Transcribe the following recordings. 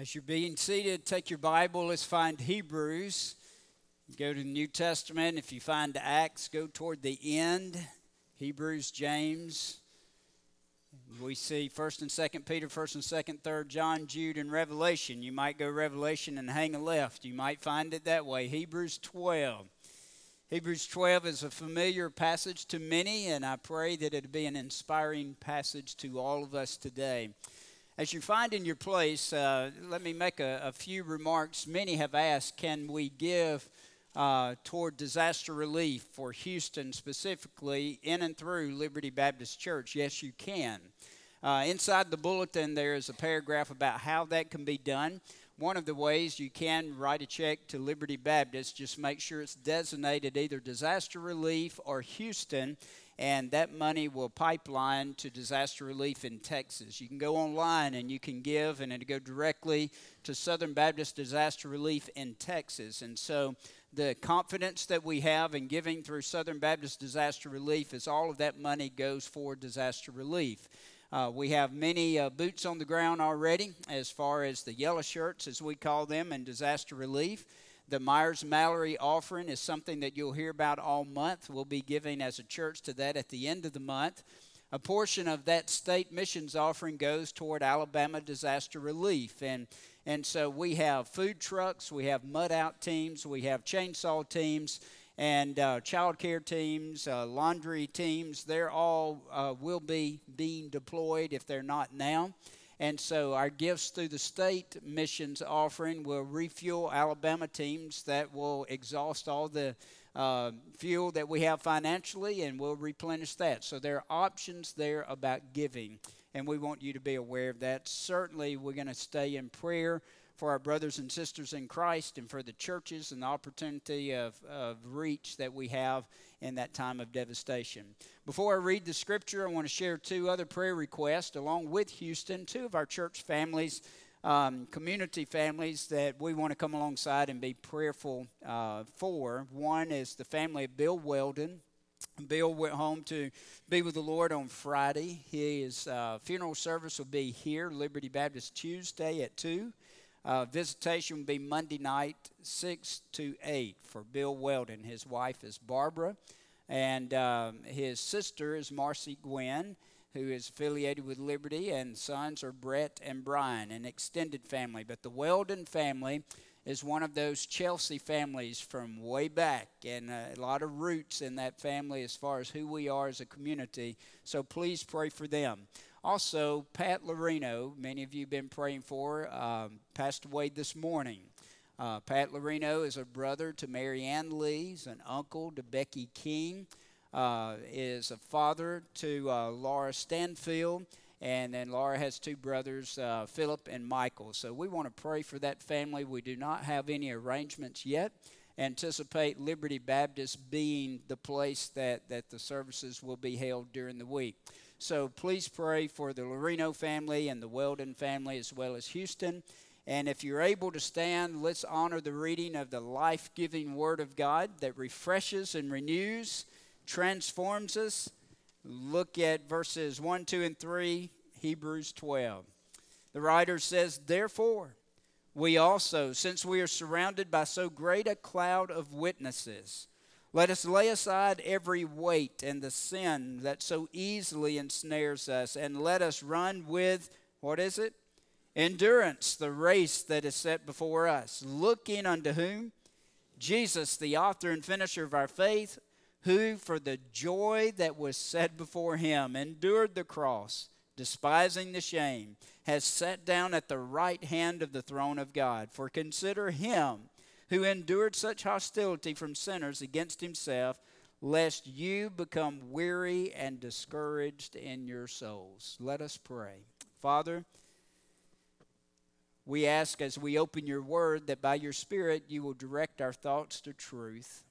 As you're being seated, take your Bible. Let's find Hebrews. Go to the New Testament. If you find Acts, go toward the end. Hebrews, James. We see 1st and 2nd Peter, 1st and 2nd, 3rd John, Jude, and Revelation. You might go Revelation and hang a left. You might find it that way. Hebrews 12. Hebrews 12 is a familiar passage to many, and I pray that it be an inspiring passage to all of us today. As you find in your place, uh, let me make a, a, few remarks. Many have asked, can we give uh, toward disaster relief for Houston specifically in and through Liberty Baptist Church? Yes, you can. Uh, inside the bulletin, there is a paragraph about how that can be done. One of the ways you can write a check to Liberty Baptist, just make sure it's designated either disaster relief or Houston, and that money will pipeline to disaster relief in Texas. You can go online and you can give, and it'll go directly to Southern Baptist Disaster Relief in Texas. And so the confidence that we have in giving through Southern Baptist Disaster Relief is all of that money goes for disaster relief. Uh, we have many uh, boots on the ground already as far as the yellow shirts, as we call them, and disaster relief. The Myers Mallory offering is something that you'll hear about all month. We'll be giving as a church to that at the end of the month. A portion of that state missions offering goes toward Alabama disaster relief. And, and so we have food trucks, we have mud out teams, we have chainsaw teams, and uh, child care teams, uh, laundry teams. They're all uh, will be being deployed if they're not now. And so our gifts through the state missions offering will refuel Alabama teams that will exhaust all the uh, fuel that we have financially and we'll replenish that. So there are options there about giving, and we want you to be aware of that. Certainly, we're going to stay in prayer for our brothers and sisters in Christ and for the churches and the opportunity of, of reach that we have in that time of devastation. Before I read the scripture, I want to share two other prayer requests along with Houston, two of our church families. Um, community families that we want to come alongside and be prayerful uh, for. One is the family of Bill Weldon. Bill went home to be with the Lord on Friday. His uh, funeral service will be here, Liberty Baptist Tuesday at 2. Uh, visitation will be Monday night, 6 to 8 for Bill Weldon. His wife is Barbara, and um, his sister is Marcy Gwen, who is affiliated with Liberty, and sons are Brett and Brian, an extended family. But the Weldon family is one of those Chelsea families from way back, and uh, a lot of roots in that family as far as who we are as a community. So please pray for them. Also, Pat Lorino, many of you have been praying for, um, passed away this morning. Uh, Pat Lorino is a brother to Mary Ann Lee's, an uncle to Becky King, uh, is a father to uh, Laura Stanfield, and then Laura has two brothers, uh, Philip and Michael. So we want to pray for that family. We do not have any arrangements yet. Anticipate Liberty Baptist being the place that, that the services will be held during the week. So please pray for the Lorino family and the Weldon family as well as Houston. And if you're able to stand, let's honor the reading of the life giving Word of God that refreshes and renews, transforms us. Look at verses 1, 2, and 3, Hebrews 12. The writer says, Therefore, we also, since we are surrounded by so great a cloud of witnesses, let us lay aside every weight and the sin that so easily ensnares us, and let us run with, what is it? Endurance, the race that is set before us. Looking unto whom? Jesus, the author and finisher of our faith, who, for the joy that was set before him, endured the cross, despising the shame, has sat down at the right hand of the throne of God. For consider him who endured such hostility from sinners against himself, lest you become weary and discouraged in your souls. Let us pray. Father, we ask as we open your word that by your Spirit you will direct our thoughts to truth.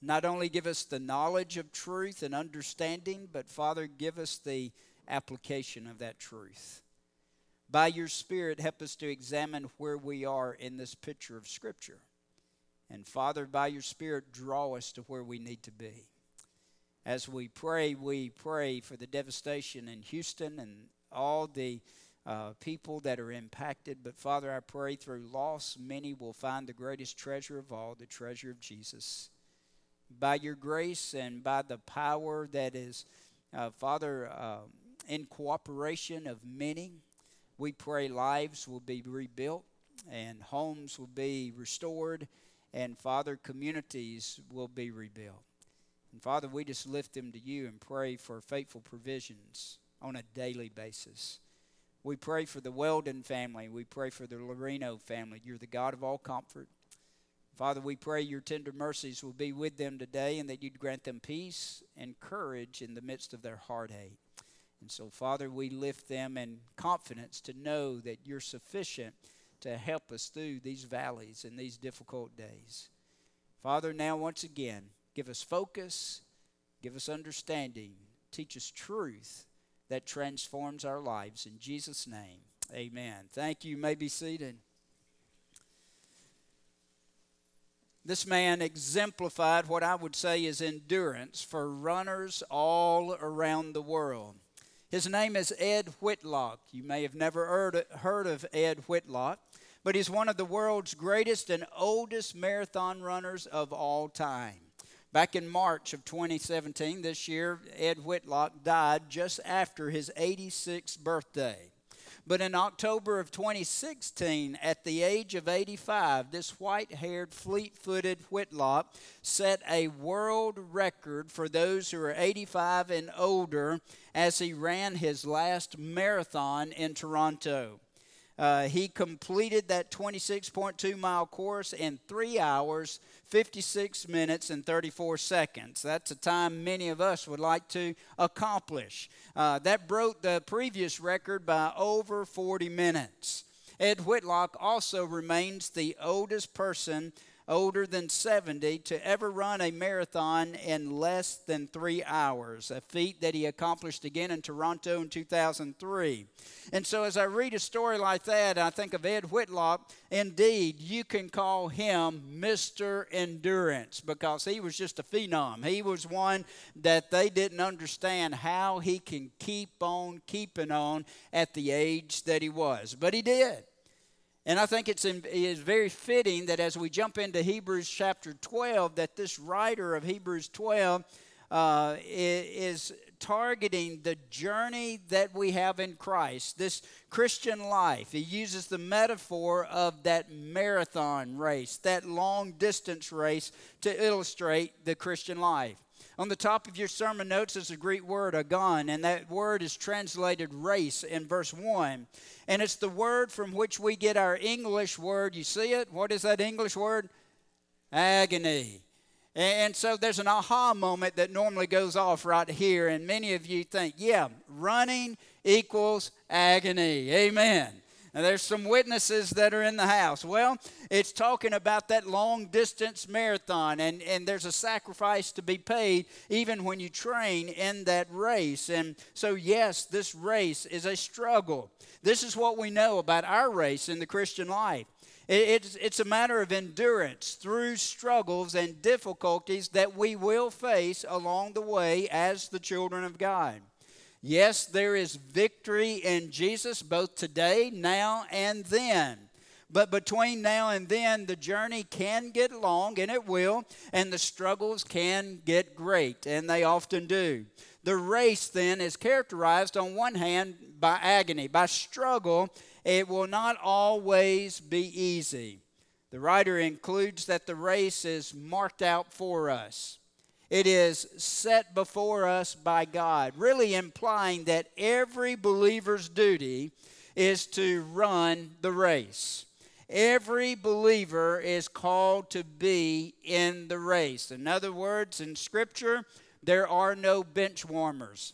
Not only give us the knowledge of truth and understanding, but Father, give us the application of that truth. By your Spirit, help us to examine where we are in this picture of Scripture. And Father, by your Spirit, draw us to where we need to be. As we pray, we pray for the devastation in Houston and all the uh, people that are impacted. But Father, I pray through loss, many will find the greatest treasure of all, the treasure of Jesus. By your grace and by the power that is, uh, Father, uh, in cooperation of many, we pray lives will be rebuilt and homes will be restored, and Father, communities will be rebuilt. And Father, we just lift them to you and pray for faithful provisions on a daily basis. We pray for the Weldon family. We pray for the Lorino family. You're the God of all comfort. Father, we pray your tender mercies will be with them today and that you'd grant them peace and courage in the midst of their heartache. And so, Father, we lift them in confidence to know that you're sufficient to help us through these valleys and these difficult days. Father, now once again, give us focus, give us understanding, teach us truth that transforms our lives. In Jesus' name, amen. Thank you. you may be seated. This man exemplified what I would say is endurance for runners all around the world. His name is Ed Whitlock. You may have never heard, of Ed Whitlock, but he's one of the world's greatest and oldest marathon runners of all time. Back in March of 2017, this year, Ed Whitlock died just after his 86th birthday. But in October of 2016, at the age of 85, this white haired, fleet footed Whitlock set a world record for those who are 85 and older as he ran his last marathon in Toronto. Uh, he completed that 26.2 mile course in three hours, 56 minutes, and 34 seconds. That's a time many of us would like to accomplish. Uh, that broke the previous record by over 40 minutes. Ed Whitlock also remains the oldest person older than 70 to ever run a marathon in less than three hours, a feat that he accomplished again in Toronto in 2003. And so, as I read a story like that, I think of Ed Whitlock. Indeed, you can call him Mr. Endurance because he was just a phenom. He was one that they didn't understand how he can keep on keeping on at the age that he was. But he did. And I think it's in, it is very fitting that as we jump into Hebrews chapter 12, that this writer of Hebrews 12 uh, is targeting the journey that we have in Christ, this Christian life. He uses the metaphor of that marathon race, that long distance race, to illustrate the Christian life. On the top of your sermon notes is a Greek word, agon, and that word is translated race in verse 1. And it's the word from which we get our English word. You see it? What is that English word? Agony. And so there's an aha moment that normally goes off right here, and many of you think, yeah, running equals agony. Amen. Now, there's some witnesses that are in the house. Well, it's talking about that long distance marathon, and, and there's a sacrifice to be paid even when you train in that race. And so, yes, this race is a struggle. This is what we know about our race in the Christian life. It's, it's a matter of endurance through struggles and difficulties that we will face along the way as the children of God. Yes, there is victory in Jesus both today, now, and then. But between now and then, the journey can get long, and it will, and the struggles can get great, and they often do. The race then is characterized, on one hand, by agony, by struggle. It will not always be easy. The writer includes that the race is marked out for us. It is set before us by God, really implying that every believer's duty is to run the race. Every believer is called to be in the race. In other words, in Scripture, there are no bench warmers.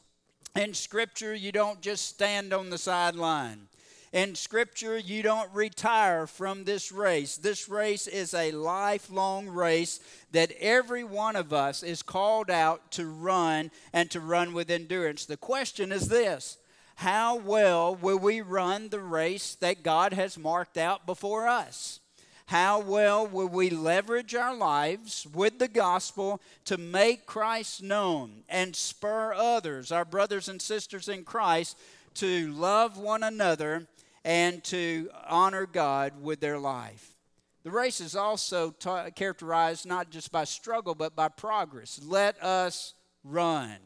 In Scripture, you don't just stand on the sideline. In Scripture, you don't retire from this race. This race is a lifelong race that every one of us is called out to run and to run with endurance. The question is this How well will we run the race that God has marked out before us? How well will we leverage our lives with the gospel to make Christ known and spur others, our brothers and sisters in Christ, to love one another and to honor God with their life. The race is also characterized not just by struggle, but by progress. Let us run.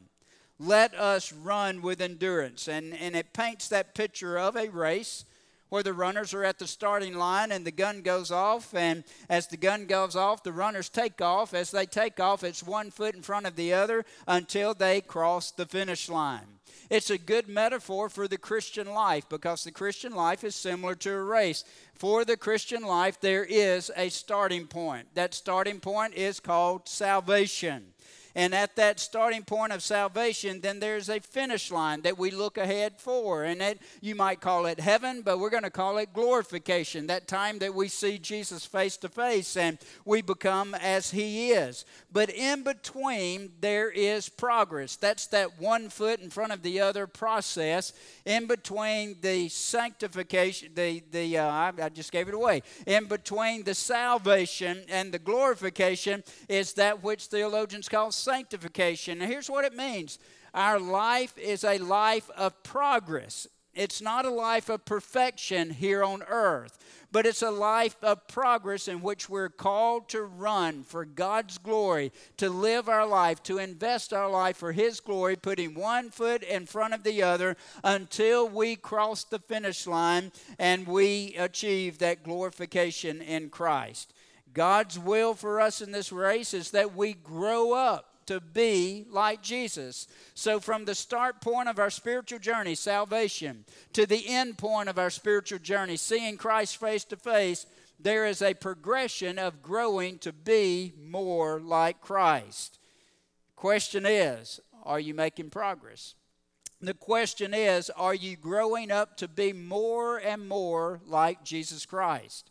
Let us run with endurance. And, and it paints that picture of a race where the runners are at the starting line and the gun goes off. And as the gun goes off, the runners take off. As they take off, it's one foot in front of the other until they cross the finish line. It's a good metaphor for the Christian life because the Christian life is similar to a race. For the Christian life, there is a starting point. That starting point is called salvation. And at that starting point of salvation, then there's a finish line that we look ahead for. And that you might call it heaven, but we're going to call it glorification. That time that we see Jesus face to face and we become as he is. But in between, there is progress. That's that one foot in front of the other process. In between the sanctification, the, the uh, I, I just gave it away. In between the salvation and the glorification is that which theologians call sanctification. And here's what it means our life is a life of progress. It's not a life of perfection here on earth, but it's a life of progress in which we're called to run for God's glory, to live our life, to invest our life for His glory, putting one foot in front of the other until we cross the finish line and we achieve that glorification in Christ. God's will for us in this race is that we grow up to be like Jesus. So, from the start point of our spiritual journey, salvation, to the end point of our spiritual journey, seeing Christ face to face, there is a progression of growing to be more like Christ. Question is, are you making progress? The question is, are you growing up to be more and more like Jesus Christ?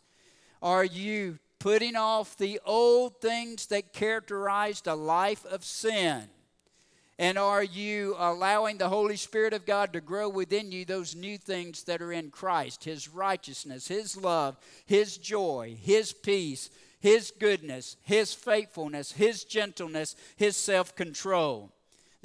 Are you putting off the old things that characterized a life of sin? And are you allowing the Holy Spirit of God to grow within you those new things that are in Christ? His righteousness, His love, His joy, His peace, His goodness, His faithfulness, His gentleness, His self control.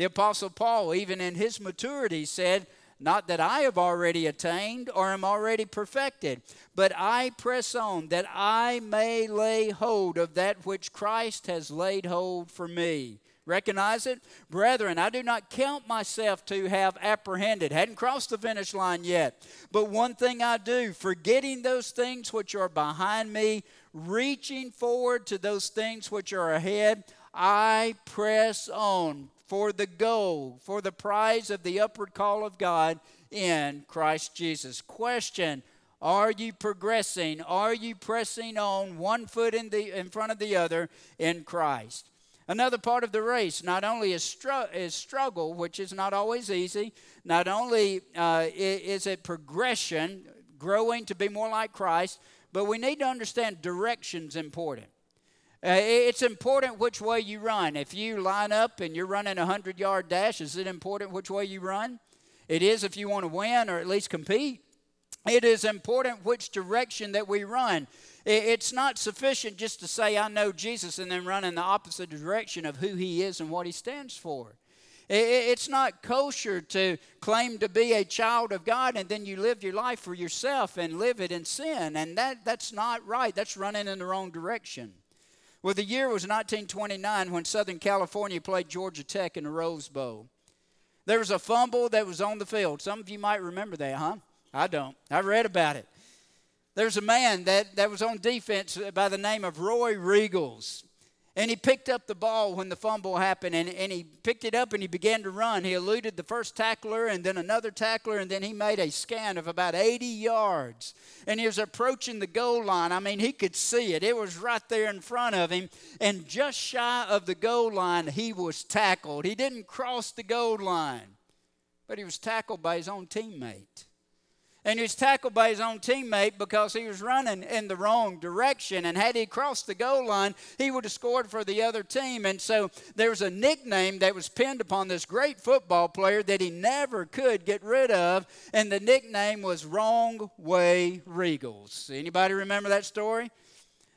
The Apostle Paul, even in his maturity, said, not that I have already attained or am already perfected, but I press on that I may lay hold of that which Christ has laid hold for me. Recognize it? Brethren, I do not count myself to have apprehended, hadn't crossed the finish line yet. But one thing I do, forgetting those things which are behind me, reaching forward to those things which are ahead, I press on for the goal, for the prize of the upward call of God in Christ Jesus. Question Are you progressing? Are you pressing on one foot in, the, in front of the other in Christ? Another part of the race not only is, stru- is struggle, which is not always easy, not only uh, is it progression, growing to be more like Christ, but we need to understand direction's important. Uh, it's important which way you run. If you line up and you're running a 100 yard dash, is it important which way you run? It is if you want to win or at least compete. It is important which direction that we run. It's not sufficient just to say, I know Jesus, and then run in the opposite direction of who he is and what he stands for. It's not kosher to claim to be a child of God and then you live your life for yourself and live it in sin. And that, that's not right. That's running in the wrong direction. Well, the year was 1929 when Southern California played Georgia Tech in the Rose Bowl. There was a fumble that was on the field. Some of you might remember that, huh? I don't. I read about it. There's a man that, that was on defense by the name of Roy Riegels. And he picked up the ball when the fumble happened, and, and he picked it up and he began to run. He eluded the first tackler and then another tackler, and then he made a scan of about 80 yards. And he was approaching the goal line. I mean, he could see it, it was right there in front of him. And just shy of the goal line, he was tackled. He didn't cross the goal line, but he was tackled by his own teammate. And he was tackled by his own teammate because he was running in the wrong direction. And had he crossed the goal line, he would have scored for the other team. And so there was a nickname that was pinned upon this great football player that he never could get rid of. And the nickname was Wrong Way Riegels. Anybody remember that story?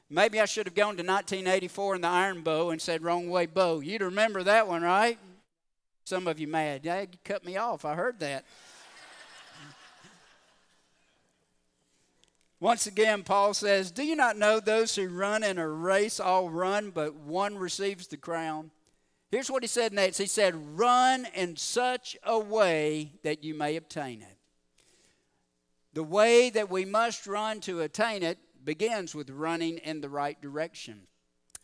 Maybe I should have gone to 1984 in the Iron Bowl and said Wrong Way Bo. You'd remember that one, right? Some of you mad. Yeah, you cut me off. I heard that. Once again, Paul says, Do you not know those who run in a race all run, but one receives the crown? Here's what he said next. He said, Run in such a way that you may obtain it. The way that we must run to attain it begins with running in the right direction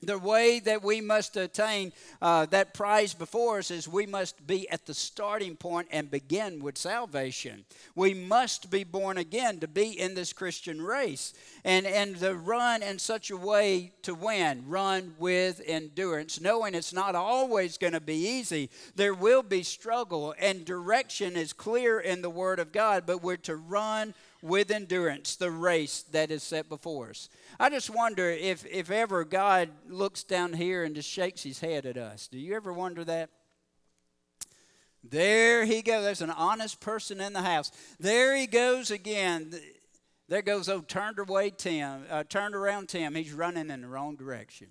the way that we must attain uh, that prize before us is we must be at the starting point and begin with salvation. We must be born again to be in this Christian race and, and to run in such a way to win. Run with endurance, knowing it's not always going to be easy. There will be struggle, and direction is clear in the Word of God, but we're to run with endurance the race that is set before us. I just wonder if, if ever God looks down here and just shakes his head at us. Do you ever wonder that? There he goes. There's an honest person in the house. There he goes again. There goes old turned away Tim, uh, turned around Tim. He's running in the wrong direction.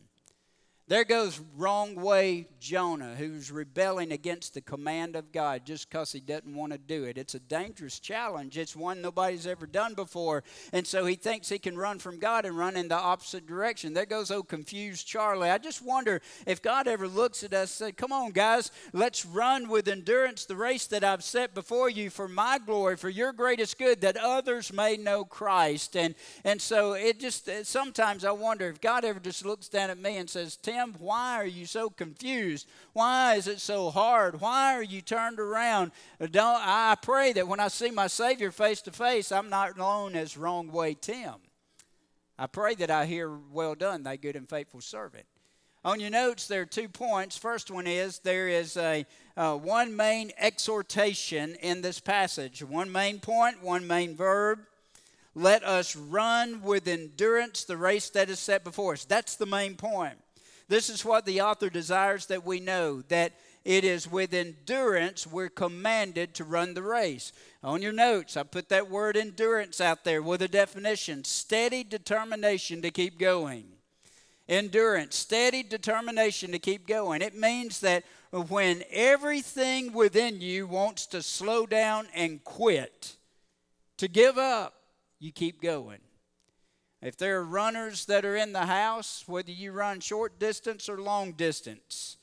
There goes wrong way Jonah, who's rebelling against the command of God just because he doesn't want to do it. It's a dangerous challenge. It's one nobody's ever done before. And so he thinks he can run from God and run in the opposite direction. There goes old confused Charlie. I just wonder if God ever looks at us and says, Come on, guys, let's run with endurance the race that I've set before you for my glory, for your greatest good, that others may know Christ. And, and so it just, sometimes I wonder if God ever just looks down at me and says, Tim, Why are you so confused? Why is it so hard? Why are you turned around? Don't, I pray that when I see my Savior face to face, I'm not known as wrong way Tim. I pray that I hear, Well done, thy good and faithful servant. On your notes, there are two points. First one is there is a uh, one main exhortation in this passage. One main point, one main verb. Let us run with endurance the race that is set before us. That's the main point. This is what the author desires that we know that it is with endurance we're commanded to run the race. On your notes, I put that word endurance out there with a definition steady determination to keep going. Endurance, steady determination to keep going. It means that when everything within you wants to slow down and quit, to give up, you keep going. If there are runners that are in the house, whether you run short distance or long distance,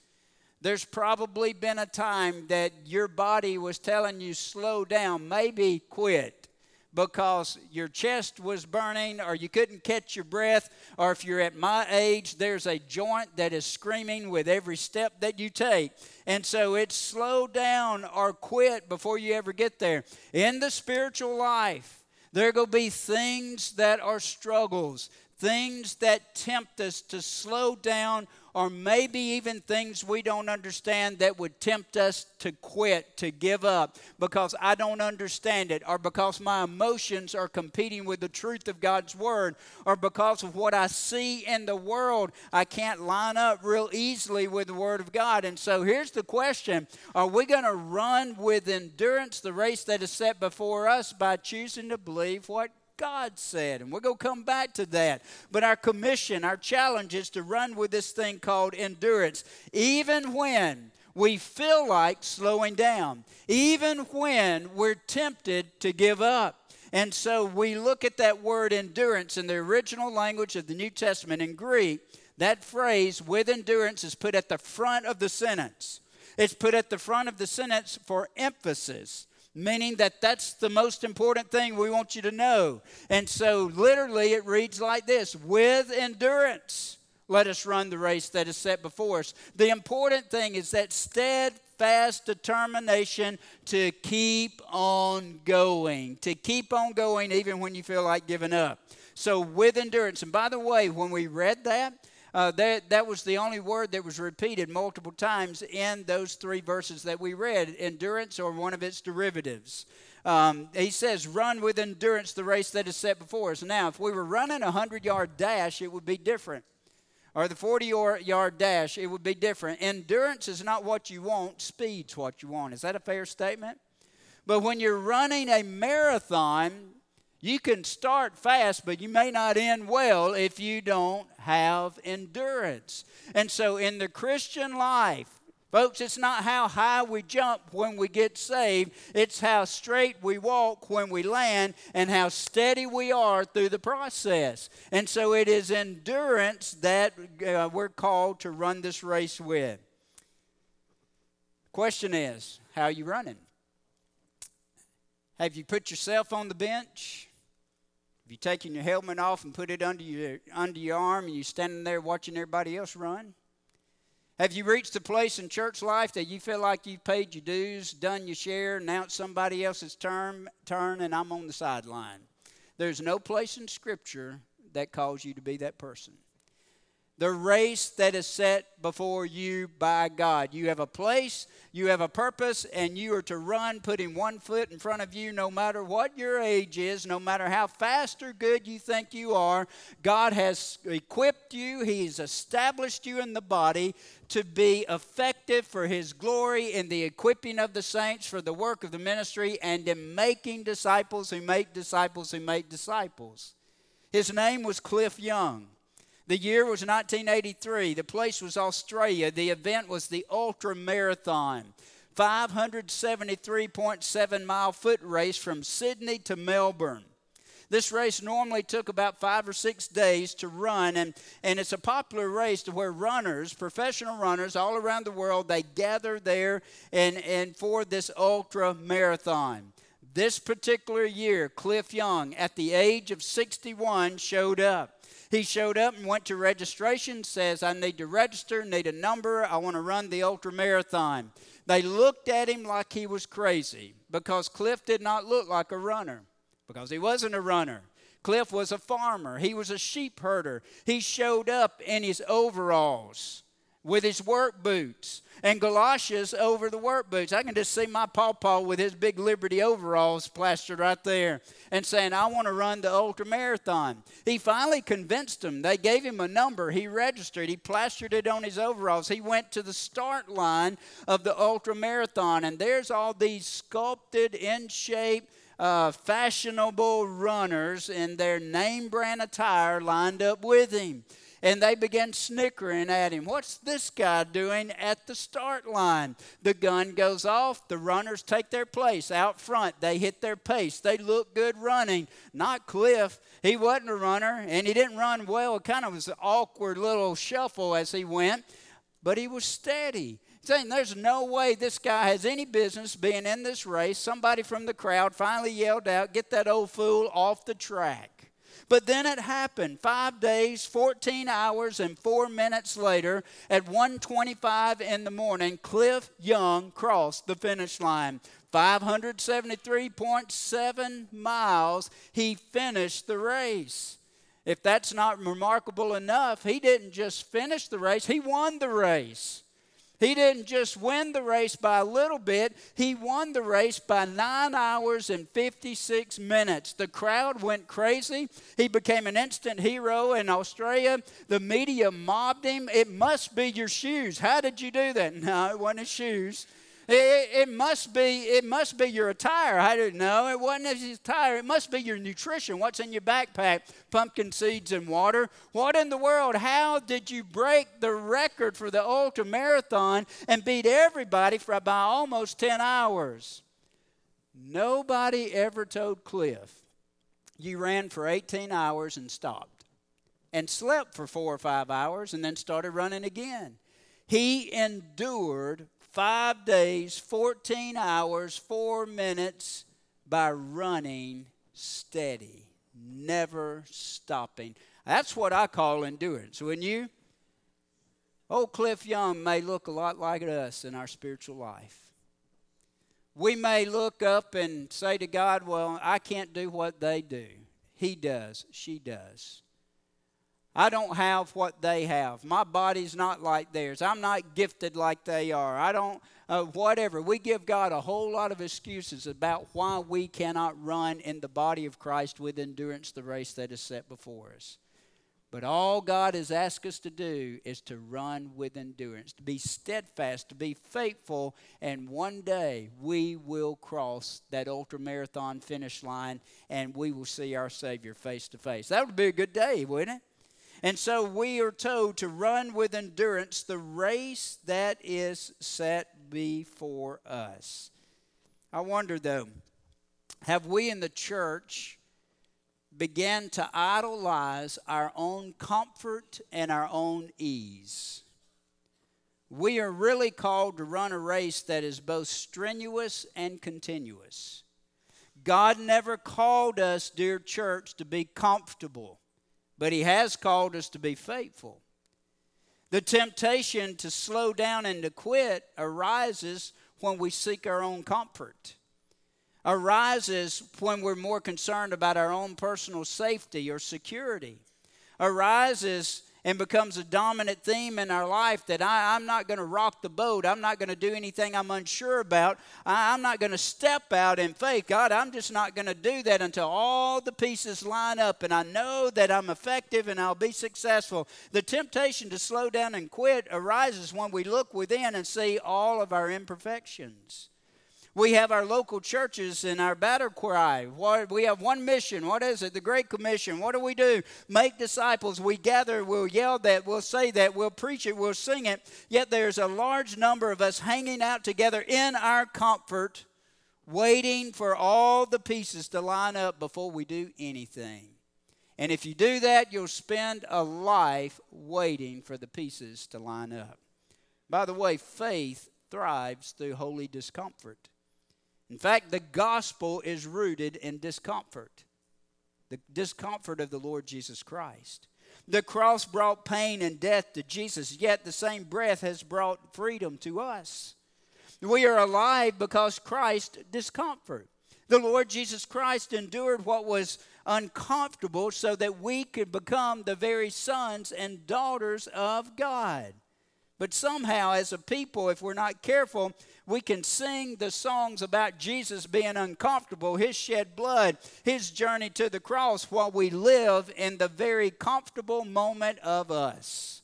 there's probably been a time that your body was telling you slow down, maybe quit because your chest was burning or you couldn't catch your breath, or if you're at my age, there's a joint that is screaming with every step that you take. And so it's slow down or quit before you ever get there. In the spiritual life, there are going to be things that are struggles, things that tempt us to slow down or maybe even things we don't understand that would tempt us to quit, to give up because I don't understand it, or because my emotions are competing with the truth of God's Word, or because of what I see in the world, I can't line up real easily with the Word of God. And so here's the question Are we going to run with endurance the race that is set before us by choosing to believe what God said. And we're going to come back to that. But our commission, our challenge is to run with this thing called endurance, even when we feel like slowing down, even when we're tempted to give up. And so we look at that word endurance in the original language of the New Testament in Greek. That phrase, with endurance, is put at the front of the sentence. It's put at the front of the sentence for emphasis meaning that that's the most important thing we want you to know. And so, literally, it reads like this with endurance. Let us run the race that is set before us. The important thing is that steadfast determination to keep on going, to keep on going even when you feel like giving up. So, with endurance. And by the way, when we read that, uh, that, that was the only word that was repeated multiple times in those three verses that we read endurance or one of its derivatives. Um, he says, Run with endurance the race that is set before us. Now, if we were running a 100 yard dash, it would be different. Or the 40 yard dash, it would be different. Endurance is not what you want, speed's what you want. Is that a fair statement? But when you're running a marathon, you can start fast, but you may not end well if you don't have endurance. And so, in the Christian life, Folks, it's not how high we jump when we get saved, it's how straight we walk when we land and how steady we are through the process. And so it is endurance that uh, we're called to run this race with. Question is, how are you running? Have you put yourself on the bench? Have you taken your helmet off and put it under your, under your arm and you're standing there watching everybody else run? Have you reached a place in church life that you feel like you've paid your dues, done your share, now it's somebody else's turn, turn and I'm on the sideline? There's no place in Scripture that calls you to be that person the race that is set before you by God. You have a place, you have a purpose, and you are to run putting one foot in front of you no matter what your age is, no matter how fast or good you think you are. God has equipped you, He's established you in the body to be effective for His glory in the equipping of the saints for the work of the ministry and in making disciples who make disciples who make disciples. His name was Cliff Young. The year was 1983. The place was Australia. The event was the Ultra Marathon. 573.7 mile foot race from Sydney to Melbourne. This race normally took about five or six days to run, and, and it's a popular race to where runners, professional runners all around the world, they gather there and, and for this ultra marathon. This particular year, Cliff Young, at the age of 61, showed up. He showed up and went to registration, says, I need to register, need a number, I want to run the ultra marathon. They looked at him like he was crazy because Cliff did not look like a runner, because he wasn't a runner. Cliff was a farmer, he was a sheep herder. He showed up in his overalls with his work boots and galoshes over the work boots. I can just see my pawpaw with his big Liberty overalls plastered right there and saying, I want to run the ultra marathon. He finally convinced them. They gave him a number. He registered. He plastered it on his overalls. He went to the start line of the ultra marathon, and there's all these sculpted, in shape, uh, fashionable runners in their name brand attire lined up with him and they began snickering at him. What's this guy doing at the start line? The gun goes off, the runners take their place out front. They hit their pace. They look good running. Not Cliff. He wasn't a runner, and he didn't run well. It kind of was an awkward little shuffle as he went, but he was steady saying there's no way this guy has any business being in this race. Somebody from the crowd finally yelled out, Get that old fool off the track. But then it happened. 5 days, 14 hours and 4 minutes later at 1:25 in the morning, Cliff Young crossed the finish line. 573.7 miles, he finished the race. If that's not remarkable enough, he didn't just finish the race, he won the race. He didn't just win the race by a little bit, he won the race by nine hours and 56 minutes. The crowd went crazy. He became an instant hero in Australia. The media mobbed him. It must be your shoes. How did you do that? No, it wasn't his shoes. It, it, must be it must be your attire. I didn't know. It wasn't his attire. It must be your nutrition. What's in your backpack? Pumpkin seeds and water. What in the world? How did you break the record for the ultra marathon and beat everybody for by almost 10 hours? Nobody ever told Cliff you ran for 18 hours and stopped and slept for four or five hours and then started running again. He endured five days, 14 hours, four minutes by running steady, never stopping. That's what I call endurance. When you, old Cliff Young may look a lot like us in our spiritual life. We may look up and say to God, Well, I can't do what they do. He does, she does. I don't have what they have. My body's not like theirs. I'm not gifted like they are. I don't, uh, whatever. We give God a whole lot of excuses about why we cannot run in the body of Christ with endurance the race that is set before us. But all God has asked us to do is to run with endurance, to be steadfast, to be faithful, and one day we will cross that ultra marathon finish line and we will see our Savior face to face. That would be a good day, wouldn't it? And so we are told to run with endurance the race that is set before us. I wonder though, have we in the church began to idolize our own comfort and our own ease? We are really called to run a race that is both strenuous and continuous. God never called us, dear church, to be comfortable, but He has called us to be faithful. The temptation to slow down and to quit arises when we seek our own comfort, arises when we're more concerned about our own personal safety or security, arises and becomes a dominant theme in our life that I, am not going to rock the boat. I'm not going to do anything I'm unsure about. I, I'm not going to step out in faith. God, I'm just not going to do that until all the pieces line up and I know that I'm effective and I'll be successful. The temptation to slow down and quit arises when we look within and see all of our imperfections. We have our local churches and our battle cry. We have one mission. What is it? The Great Commission. What do we do? Make disciples. We gather, we'll yell that, we'll say that, we'll preach it, we'll sing it. Yet there's a large number of us hanging out together in our comfort, waiting for all the pieces to line up before we do anything. And if you do that, you'll spend a life waiting for the pieces to line up. By the way, faith thrives through holy discomfort. In fact, the gospel is rooted in discomfort the discomfort of the Lord Jesus Christ. The cross brought pain and death to Jesus, yet the same breath has brought freedom to us. We are alive because Christ discomfort. The Lord Jesus Christ endured what was uncomfortable so that we could become the very sons and daughters of God. But somehow, as a people, if we're not careful, we can sing the songs about Jesus being uncomfortable, his shed blood, his journey to the cross, while we live in the very comfortable moment of us.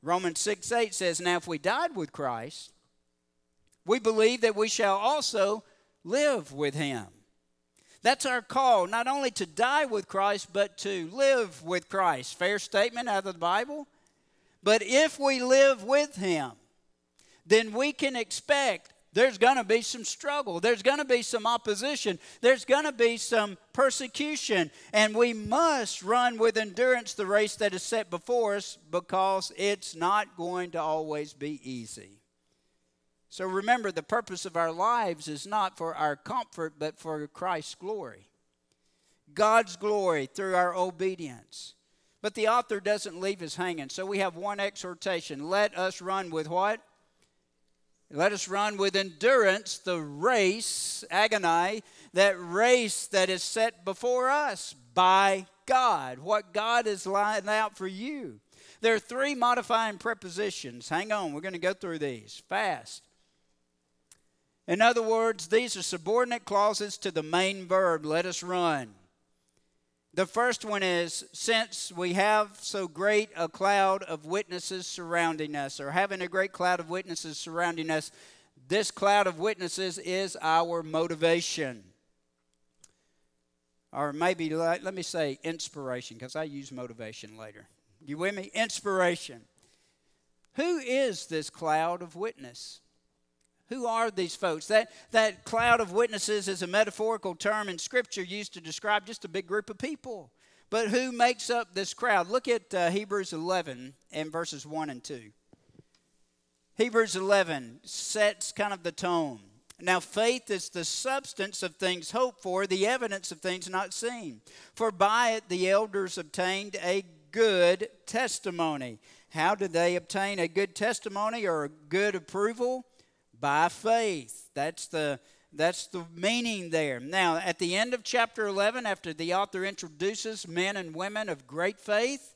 Romans 6 8 says, Now if we died with Christ, we believe that we shall also live with him. That's our call, not only to die with Christ, but to live with Christ. Fair statement out of the Bible? But if we live with Him, then we can expect there's going to be some struggle. There's going to be some opposition. There's going to be some persecution. And we must run with endurance the race that is set before us because it's not going to always be easy. So remember, the purpose of our lives is not for our comfort, but for Christ's glory. God's glory through our obedience. But the author doesn't leave us hanging. So we have one exhortation. Let us run with what? Let us run with endurance the race, agony, that race that is set before us by God, what God is lined out for you. There are three modifying prepositions. Hang on, we're going to go through these fast. In other words, these are subordinate clauses to the main verb, let us run. The first one is since we have so great a cloud of witnesses surrounding us, or having a great cloud of witnesses surrounding us, this cloud of witnesses is our motivation. Or maybe, let me say inspiration, because I use motivation later. You with me? Inspiration. Who is this cloud of witness? Who are these folks? That, that cloud of witnesses is a metaphorical term in Scripture used to describe just a big group of people. But who makes up this crowd? Look at uh, Hebrews 11 and verses 1 and 2. Hebrews 11 sets kind of the tone. Now, faith is the substance of things hoped for, the evidence of things not seen. For by it the elders obtained a good testimony. How did they obtain a good testimony or a good approval? By faith. That's the that's the meaning there. Now, at the end of chapter 11, after the author introduces men and women of great faith,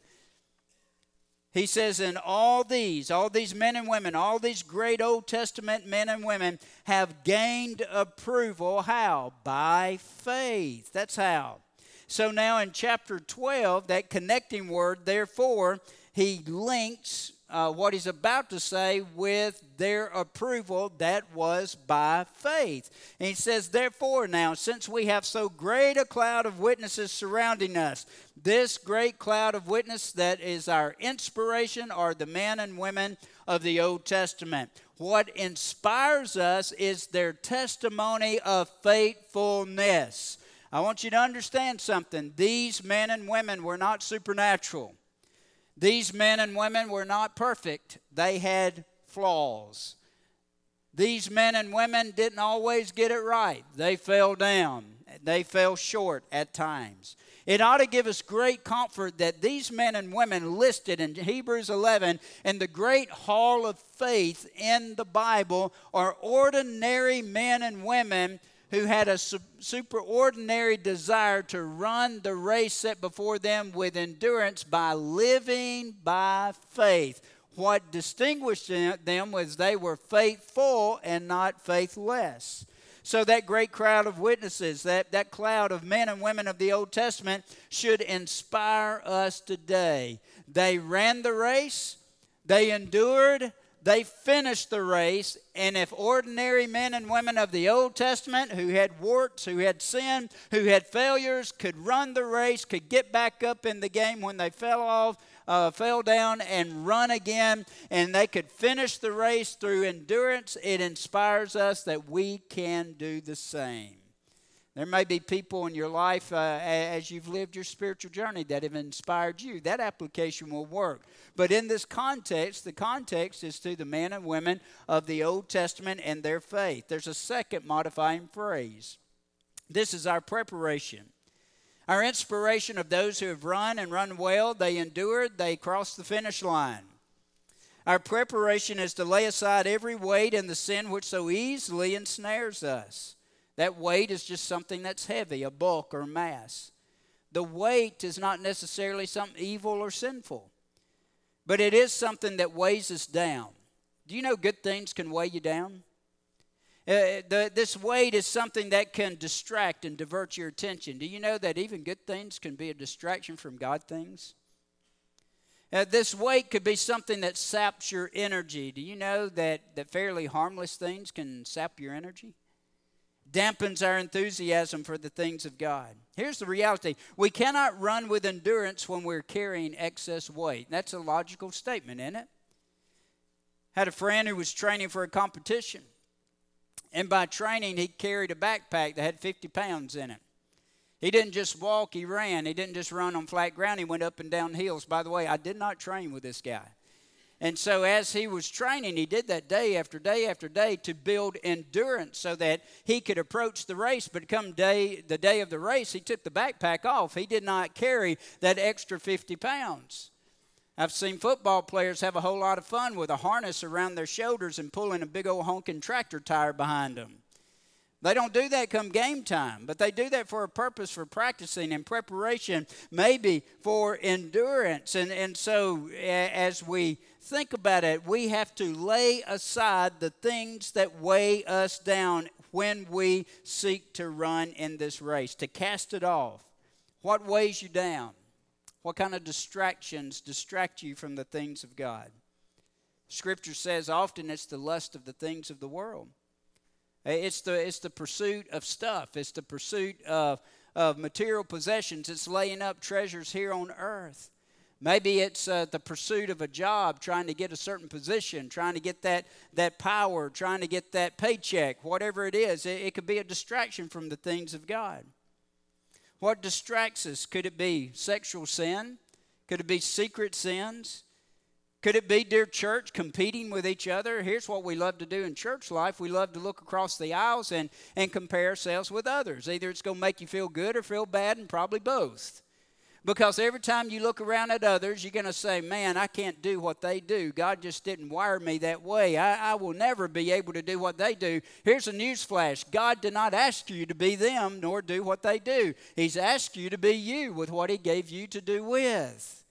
he says, And all these, all these men and women, all these great Old Testament men and women have gained approval. How? By faith. That's how. So now in chapter 12, that connecting word, therefore, he links uh, what he's about to say with their approval that was by faith. And he says, Therefore, now, since we have so great a cloud of witnesses surrounding us, this great cloud of witness that is our inspiration are the men and women of the Old Testament. What inspires us is their testimony of faithfulness. I want you to understand something. These men and women were not supernatural. These men and women were not perfect, they had flaws. These men and women didn't always get it right. They fell down, they fell short at times. It ought to give us great comfort that these men and women listed in Hebrews 11 in the great hall of faith in the Bible are ordinary men and women who had a superordinary desire to run the race set before them with endurance by living by faith. What distinguished them was they were faithful and not faithless. So, that great crowd of witnesses, that, that cloud of men and women of the Old Testament, should inspire us today. They ran the race, they endured, they finished the race, and if ordinary men and women of the Old Testament who had warts, who had sin, who had failures, could run the race, could get back up in the game when they fell off, uh, fell down, and run again, and they could finish the race through endurance, it inspires us that we can do the same. There may be people in your life uh, as you've lived your spiritual journey that have inspired you. That application will work. But in this context, the context is to the men and women of the Old Testament and their faith. There's a second modifying phrase. This is our preparation. Our inspiration of those who have run and run well, they endured, they crossed the finish line. Our preparation is to lay aside every weight and the sin which so easily ensnares us. That weight is just something that's heavy, a bulk or mass. The weight is not necessarily something evil or sinful, but it is something that weighs us down. Do you know good things can weigh you down? Uh, the, this weight is something that can distract and divert your attention. Do you know that even good things can be a distraction from God things? Uh, this weight could be something that saps your energy. Do you know that, that fairly harmless things can sap your energy? Dampens our enthusiasm for the things of God. Here's the reality we cannot run with endurance when we're carrying excess weight. That's a logical statement, isn't it? Had a friend who was training for a competition. And by training, he carried a backpack that had 50 pounds in it. He didn't just walk, he ran. He didn't just run on flat ground, he went up and down hills. By the way, I did not train with this guy. And so, as he was training, he did that day after day after day to build endurance so that he could approach the race. But come day, the day of the race, he took the backpack off. He did not carry that extra 50 pounds. I've seen football players have a whole lot of fun with a harness around their shoulders and pulling a big old honking tractor tire behind them. They don't do that come game time, but they do that for a purpose for practicing and preparation, maybe for endurance. And, and so, as we think about it, we have to lay aside the things that weigh us down when we seek to run in this race, to cast it off. What weighs you down? What kind of distractions distract you from the things of God? Scripture says often it's the lust of the things of the world. Eh, it's the, it's the pursuit of stuff, it's the pursuit of, of material possessions, it's laying up treasures here on earth. Maybe it's uh, the pursuit of a job, trying to get a certain position, trying to get that, that power, trying to get that paycheck, whatever it is. It, it could be a distraction from the things of God. What distracts us? Could it be sexual sin? Could it be secret sins? Could it be, dear church, competing with each other? Here's what we love to do in church life we love to look across the aisles and, and compare ourselves with others. Either it's going to make you feel good or feel bad, and probably both. Because every time you look around at others, you're going to say, Man, I can't do what they do. God just didn't wire me that way. I, I will never be able to do what they do. Here's a news flash God did not ask you to be them nor do what they do, He's asked you to be you with what He gave you to do with.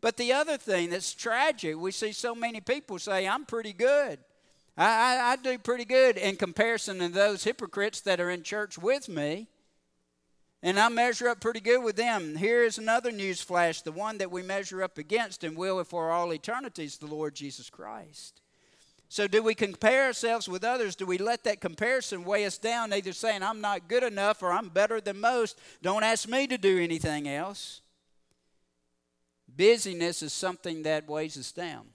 But the other thing that's tragic, we see so many people say, I'm pretty good. I, I, I, do pretty good in comparison to those hypocrites that are in church with me. And I measure up pretty good with them. Here is another news flash the one that we measure up against and will for all eternity is the Lord Jesus Christ. So, do we compare ourselves with others? Do we let that comparison weigh us down, either saying, I'm not good enough or I'm better than most? Don't ask me to do anything else. Busyness is something that weighs us down.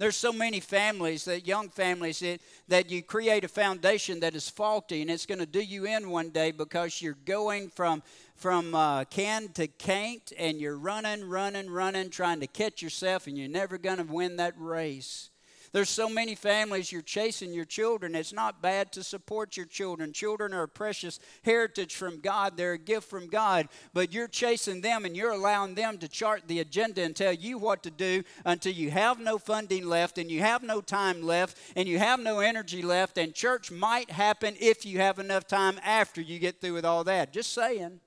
There's so many families, that young families, that, that you create a foundation that is faulty and it's going to do you in one day because you're going from, from uh, can to can't and you're running, running, running, trying to catch yourself and you're never going to win that race. There's so many families you're chasing your children. It's not bad to support your children. Children are a precious heritage from God, they're a gift from God. But you're chasing them and you're allowing them to chart the agenda and tell you what to do until you have no funding left and you have no time left and you have no energy left. And church might happen if you have enough time after you get through with all that. Just saying.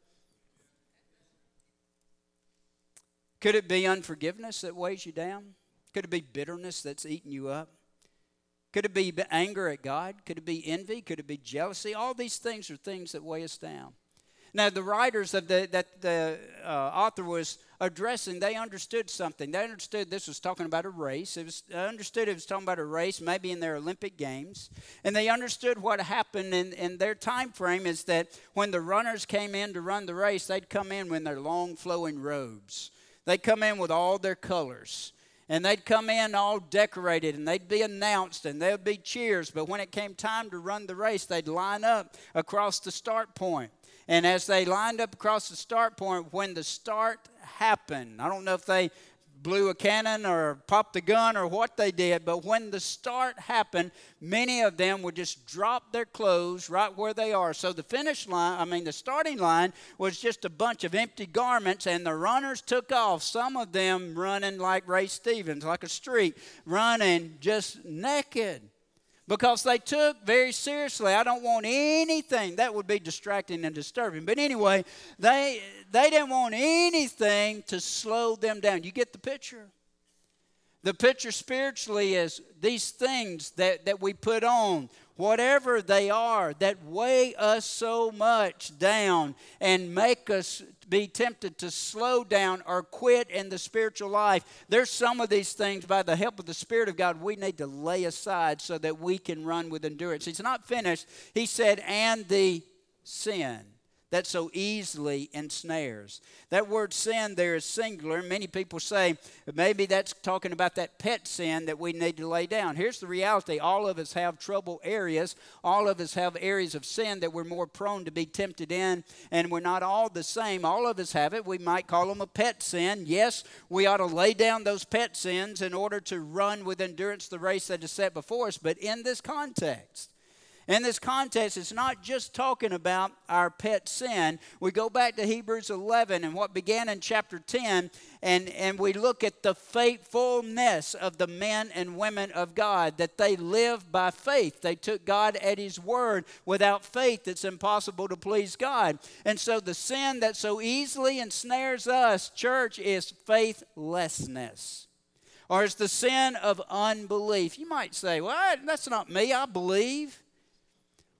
Could it be unforgiveness that weighs you down? Could it be bitterness that's eating you up? Could it be anger at God? Could it be envy? Could it be jealousy? All these things are things that weigh us down. Now, the writers of the, that the uh, author was addressing, they understood something. They understood this was talking about a race. It was understood it was talking about a race, maybe in their Olympic Games. And they understood what happened in, in their time frame is that when the runners came in to run the race, they'd come in with their long flowing robes. They'd come in with all their colors and they'd come in all decorated and they'd be announced and there'd be cheers. But when it came time to run the race, they'd line up across the start point. And as they lined up across the start point, when the start happened, I don't know if they blew a cannon or popped a gun or what they did, but when the start happened, many of them would just drop their clothes right where they are. So the finish line, I mean, the starting line was just a bunch of empty garments, and the runners took off, some of them running like Ray Stevens, like a streak, running just naked because they took very seriously. I don't want anything. That would be distracting and disturbing. But anyway they they didn't want anything to slow them down. You get the picture? The picture spiritually is these things that, that we put on whatever they are that weigh us so much down and make us be tempted to slow down or quit in the spiritual life. There's some of these things, by the help of the Spirit of God, we need to lay aside so that we can run with endurance. He's not finished. He said, and the sin that so easily ensnares. That word sin there is singular. Many people say maybe that's talking about that pet sin that we need to lay down. Here's the reality all of us have trouble areas, all of us have areas of sin that we're more prone to be tempted in, and we're not all the same. All of us have it. We might call them a pet sin. Yes, we ought to lay down those pet sins in order to run with endurance the race that is set before us. But in this context, in this context, it's not just talking about our pet sin. We go back to Hebrews 11 and what began in chapter 10, and, and we look at the faithfulness of the men and women of God, that they lived by faith. They took God at His word. Without faith, it's impossible to please God. And so the sin that so easily ensnares us, church, is faithlessness or it's the sin of unbelief. You might say, well, that's not me. I believe.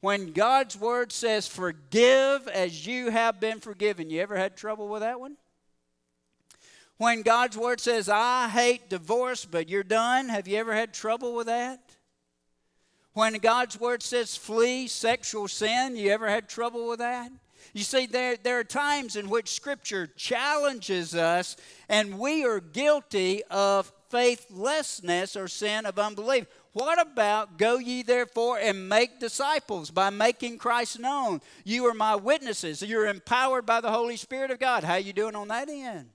When God's word says, forgive as you have been forgiven, you ever had trouble with that one? When God's word says, I hate divorce, but you're done, have you ever had trouble with that? When God's word says, flee sexual sin, you ever had trouble with that? You see, there, there are times in which Scripture challenges us, and we are guilty of faithlessness or sin of unbelief. What about go ye therefore and make disciples by making Christ known? You are my witnesses. You're empowered by the Holy Spirit of God. How you doing on that end?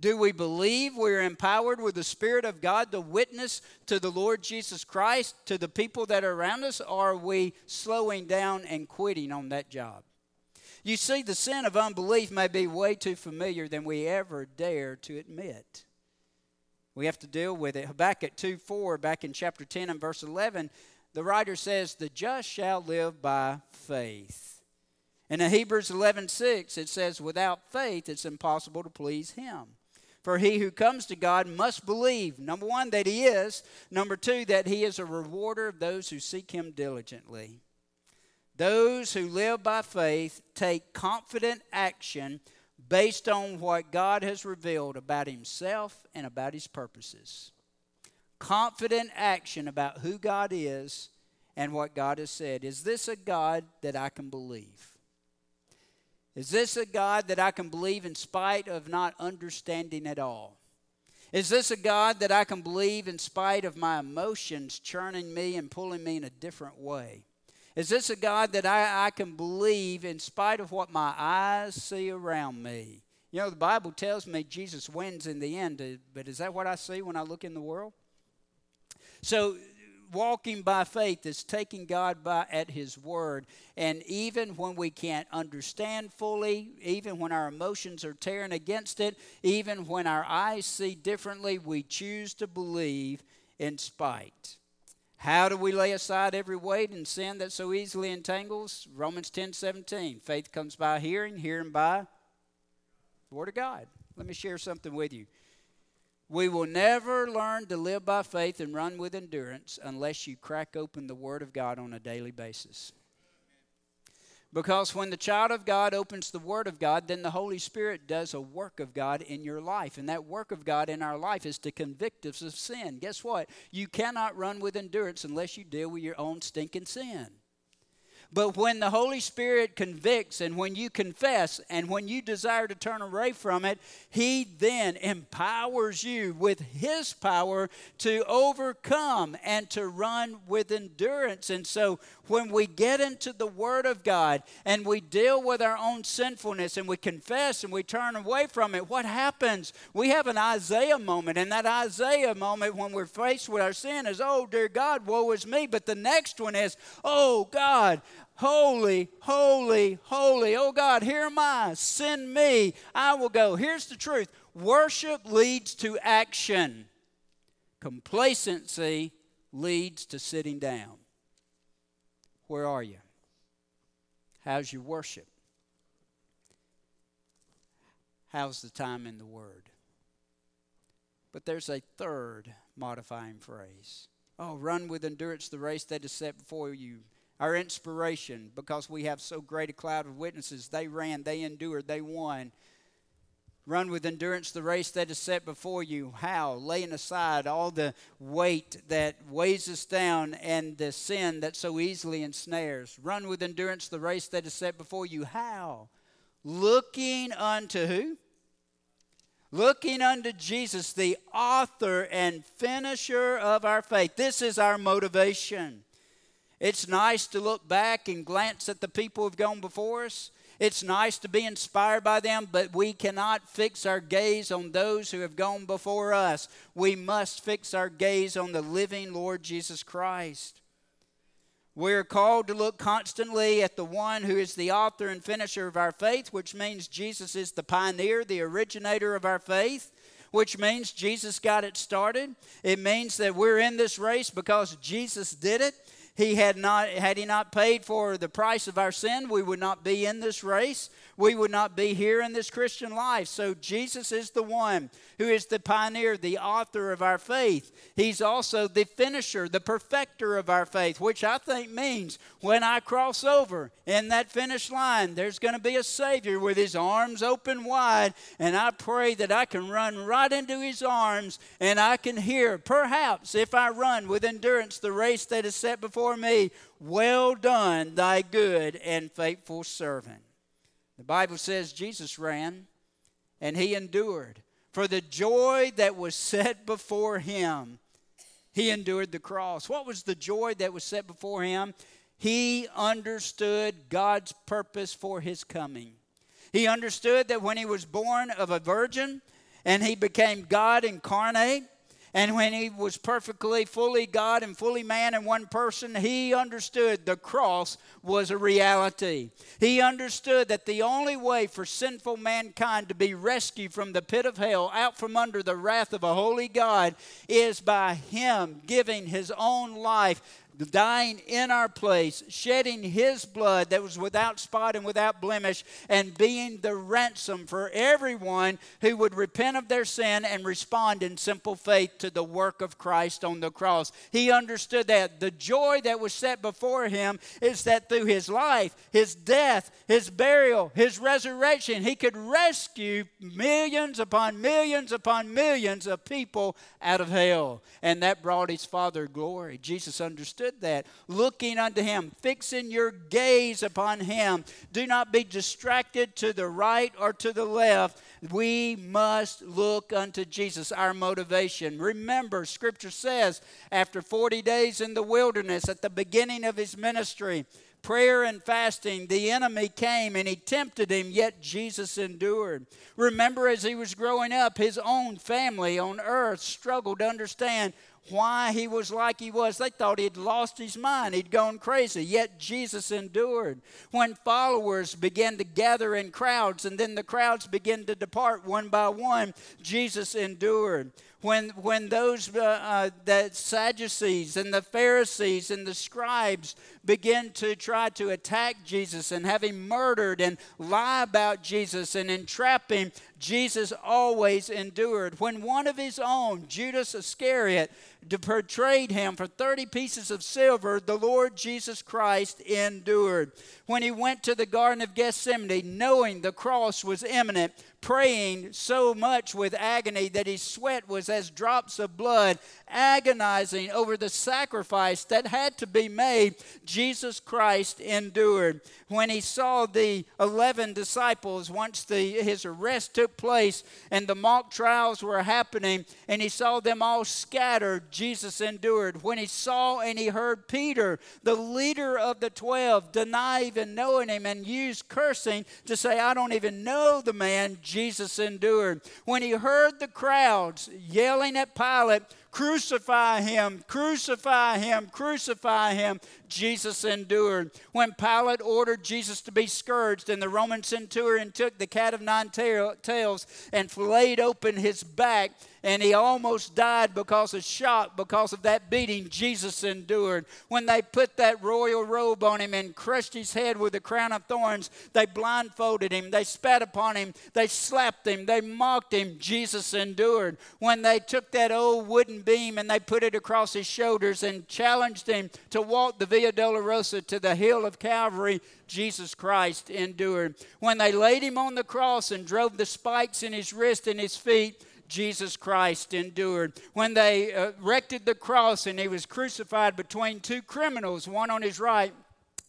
Do we believe we're empowered with the Spirit of God to witness to the Lord Jesus Christ, to the people that are around us, are we slowing down and quitting on that job? You see, the sin of unbelief may be way too familiar than we ever dare to admit. We have to deal with it. At 2 4, back in chapter 10 and verse 11, the writer says, The just shall live by faith. And in Hebrews 11 6, it says, Without faith, it's impossible to please him. For he who comes to God must believe, number one, that he is, number two, that he is a rewarder of those who seek him diligently. Those who live by faith take confident action based on what God has revealed about Himself and about His purposes. Confident action about who God is and what God has said. Is this a God that I can believe? Is this a God that I can believe in spite of not understanding at all? Is this a God that I can believe in spite of my emotions churning me and pulling me in a different way? Is this a God that I, I can believe in spite of what my eyes see around me? You know, the Bible tells me Jesus wins in the end, uh, but is that what I see when I look in the world? So, walking by faith is taking God by, at His word. And even when we can't understand fully, even when our emotions are tearing against it, even when our eyes see differently, we choose to believe in spite. How do we lay aside every weight and sin that so easily entangles? Romans 10 17. Faith comes by hearing, hearing by the Word of God. Let me share something with you. We will never learn to live by faith and run with endurance unless you crack open the Word of God on a daily basis. Because when the child of God opens the Word of God, then the Holy Spirit does a work of God in your life. And that work of God in our life is to convict us of sin. Guess what? You cannot run with endurance unless you deal with your own stinking sin. But when the Holy Spirit convicts and when you confess and when you desire to turn away from it, He then empowers you with His power to overcome and to run with endurance. And so when we get into the Word of God and we deal with our own sinfulness and we confess and we turn away from it, what happens? We have an Isaiah moment. And that Isaiah moment when we're faced with our sin is, oh, dear God, woe is me. But the next one is, oh, God, Holy, holy, holy. Oh God, here am I. Send me. I will go. Here's the truth worship leads to action, complacency leads to sitting down. Where are you? How's your worship? How's the time in the Word? But there's a third modifying phrase. Oh, run with endurance the race that is set before you our inspiration because we have so great a cloud of witnesses. They ran, they endured, they won. Run with endurance the race that is set before you. How? Laying aside all the weight that weighs us down and the sin that so easily ensnares. Run with endurance the race that is set before you. How? Looking unto who? Looking unto Jesus, the author and finisher of our faith. This is our motivation. It's nice to look back and glance at the people who've gone before us. It's nice to be inspired by them, but we cannot fix our gaze on those who have gone before us. We must fix our gaze on the living Lord Jesus Christ. We're called to look constantly at the one who is the author and finisher of our faith, which means Jesus is the pioneer, the originator of our faith which means Jesus got it started. It means that we're in this race because Jesus did it. He had not had he not paid for the price of our sin, we would not be in this race. We would not be here in this Christian life. So Jesus is the one who is the pioneer, the author of our faith. He's also the finisher, the perfecter of our faith, which I think means when I cross over in that finish line, there's going to be a Savior with his arms open wide, and I pray that I can run right into his arms and I can hear, perhaps if I run with endurance the race that is set before me, well done, thy good and faithful servant. The Bible says Jesus ran and he endured. For the joy that was set before him, he endured the cross. What was the joy that was set before him? He understood God's purpose for his coming. He understood that when he was born of a virgin and he became God incarnate, and when he was perfectly, fully God and fully man in one person, he understood the cross was a reality. He understood that the only way for sinful mankind to be rescued from the pit of hell, out from under the wrath of a holy God, is by him giving his own life dying in our place, shedding his blood that was without spot and without blemish, and being the ransom for everyone who would repent of their sin and respond in simple faith to the work of Christ on the cross. He understood that. The joy that was set before him is that through his life, his death, his burial, his resurrection, he could rescue millions upon millions upon millions of people out of hell. And that brought his Father glory. Jesus understood that. Looking unto him, fixing your gaze upon him. Do not be distracted to the right or to the left. We must look unto Jesus, our motivation. Remember, Scripture says, after 40 days in the wilderness, at the beginning of his ministry, prayer and fasting, the enemy came and he tempted him, yet Jesus endured. Remember, as he was growing up, his own family on earth struggled to understand why he was like he was. They thought he'd lost his mind, he'd gone crazy, yet Jesus endured. When followers began to gather in crowds and then the crowds began to depart one by one, Jesus endured when, when those uh, uh, the Sadducees and the Pharisees and the scribes begin to try to attack Jesus and have him murdered and lie about Jesus and entrap him, Jesus always endured. When one of his own, Judas Iscariot, portrayed him for 30 pieces of silver, the Lord Jesus Christ endured. When he went to the Garden of Gethsemane, knowing the cross was imminent, praying so much with agony that his sweat was as drops of blood, agonizing over the sacrifice that had to be made, Jesus Christ endured. When he saw the 11 disciples, once the, his arrest took place and the mock trials were happening, and he saw them all scattered, Jesus endured. When he saw and he heard Peter, the leader of the 12, deny even knowing him and use cursing to say, I don't even know the man, Jesus endured. When he heard the crowds yelling at Pilate, Crucify him, crucify him, crucify him. Jesus endured. When Pilate ordered Jesus to be scourged, and the Roman centurion took the cat of nine tails and flayed open his back, and he almost died because of shock, because of that beating Jesus endured. When they put that royal robe on him and crushed his head with a crown of thorns, they blindfolded him, they spat upon him, they slapped him, they mocked him. Jesus endured. When they took that old wooden beam and they put it across his shoulders and challenged him to walk the Via Dolorosa to the hill of Calvary, Jesus Christ endured. When they laid him on the cross and drove the spikes in his wrist and his feet, Jesus Christ endured. When they uh, erected the cross and he was crucified between two criminals, one on his right,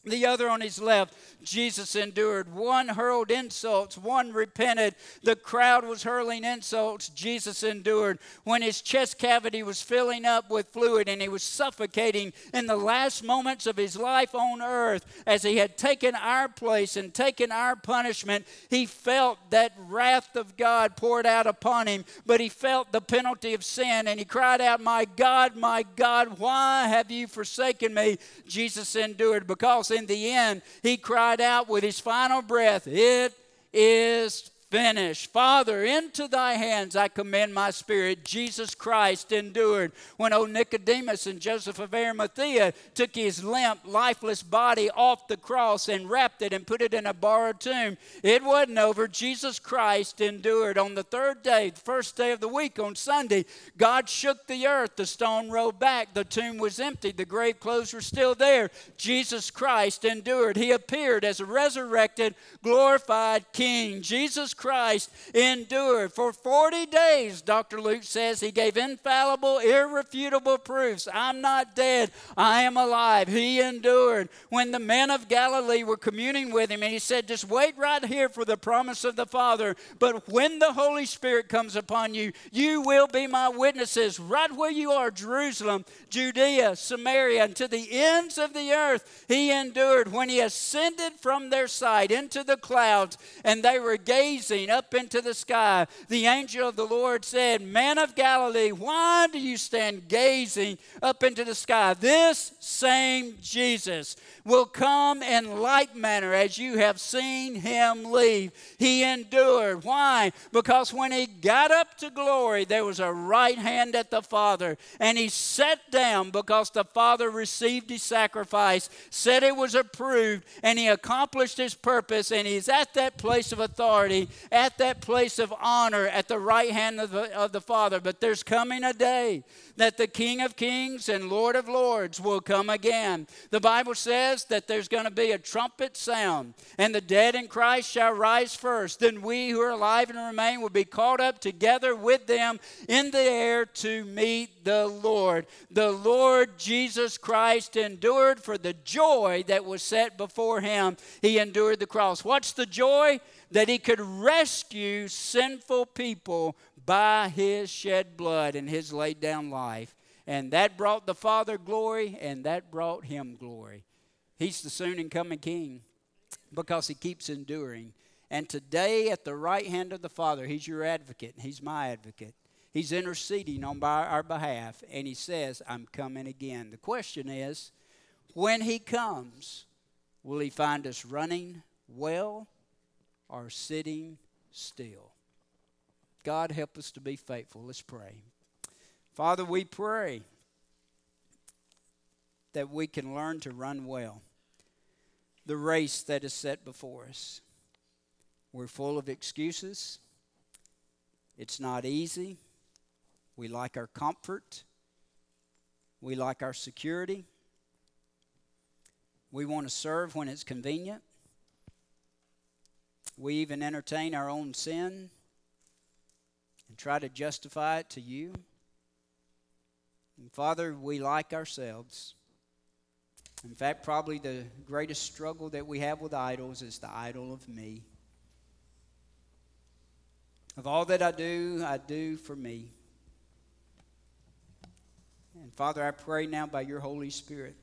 the other on his left, Jesus endured. One hurled insults, one repented. The crowd was hurling insults. Jesus endured. When his chest cavity was filling up with fluid and he was suffocating in the last moments of his life on earth, as he had taken our place and taken our punishment, he felt that wrath of God poured out upon him, but he felt the penalty of sin and he cried out, My God, my God, why have you forsaken me? Jesus endured because in the end he cried out with his final breath, It is finished. Father, into thy hands I commend my spirit. Jesus Christ endured. When old Nicodemus and Joseph of Arimathea took his limp, lifeless body off the cross and wrapped it and put it in a borrowed tomb, it wasn't over. Jesus Christ endured. On the third day, the first day of the week, on Sunday, God shook the earth. The stone rolled back. The tomb was empty. The grave clothes were still there. Jesus Christ endured. He appeared as a resurrected, glorified King. Jesus Christ endured. For 40 days, Dr. Luke says, he gave infallible, irrefutable proofs. I'm not dead, I am alive. He endured. When the men of Galilee were communing with him, and he said, Just wait right here for the promise of the Father. But when the Holy Spirit comes upon you, you will be my witnesses right where you are Jerusalem, Judea, Samaria, and to the ends of the earth. He endured. When he ascended from their sight into the clouds, and they were gazing gazing up into the sky. The angel of the Lord said, Man of Galilee, why do you stand gazing up into the sky? This same Jesus will come in like manner as you have seen him leave. He endured. Why? Because when he got up to glory, there was a right hand at the Father, and he sat down because the Father received his sacrifice, said it was approved, and he accomplished his purpose, and he's at that place of authority, at that place of honor, at the right hand of the, of the Father. But there's coming a day that the King of Kings and Lord of Lords will come again. The Bible says that there's going to be a trumpet sound, and the dead in Christ shall rise first. Then we who are alive and remain will be caught up together with them in the air to meet the Lord. The Lord Jesus Christ endured for the joy that was set before him. He endured the cross. What's the joy? That he could rescue sinful people by his shed blood and his laid down life. And that brought the Father glory, and that brought him glory. He's the soon and coming King because he keeps enduring. And today, at the right hand of the Father, he's your advocate. And he's my advocate. He's interceding on our behalf, and he says, I'm coming again. The question is, when he comes, will he find us running well or sitting still? God, help us to be faithful. Let's pray. Father, we pray that we can learn to run well the race that is set before us. We're full of excuses. It's not easy. We like our comfort. We like our security. We want to serve when it's convenient. We even entertain our own sin and try to justify it to you. And Father, we like ourselves. In fact, probably the greatest struggle that we have with idols is the idol of me. Of all that I do, I do for me. And Father, I pray now by your Holy Spirit,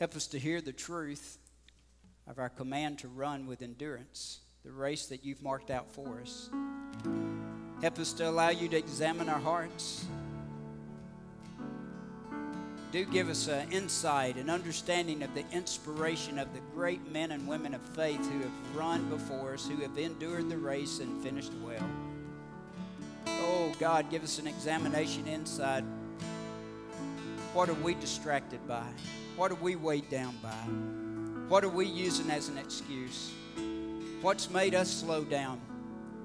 help us to hear the truth of our command to run with endurance the race that you've marked out for us. Help us to allow you to examine our hearts. Do give us an insight and understanding of the inspiration of the great men and women of faith who have run before us, who have endured the race and finished well. Oh, God, give us an examination inside. What are we distracted by? What are we weighed down by? What are we using as an excuse? What's made us slow down?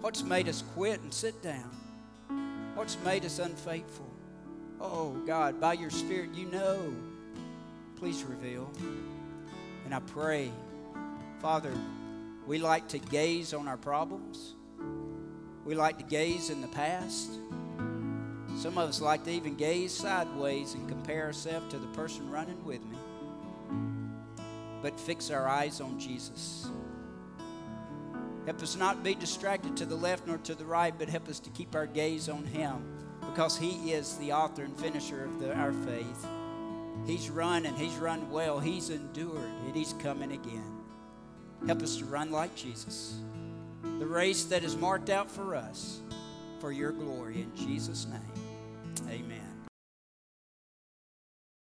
What's made us quit and sit down? What's made us unfaithful? Oh, God, by your Spirit, you know. Please reveal. And I pray, Father, we like to gaze on our problems. We like to gaze in the past. Some of us like to even gaze sideways and compare ourselves to the person running with me. But fix our eyes on Jesus. Help us not be distracted to the left nor to the right, but help us to keep our gaze on Him because He is the author and finisher of the, our faith. He's run and He's run well. He's endured and He's coming again. Help us to run like Jesus. The race that is marked out for us for your glory in Jesus' name.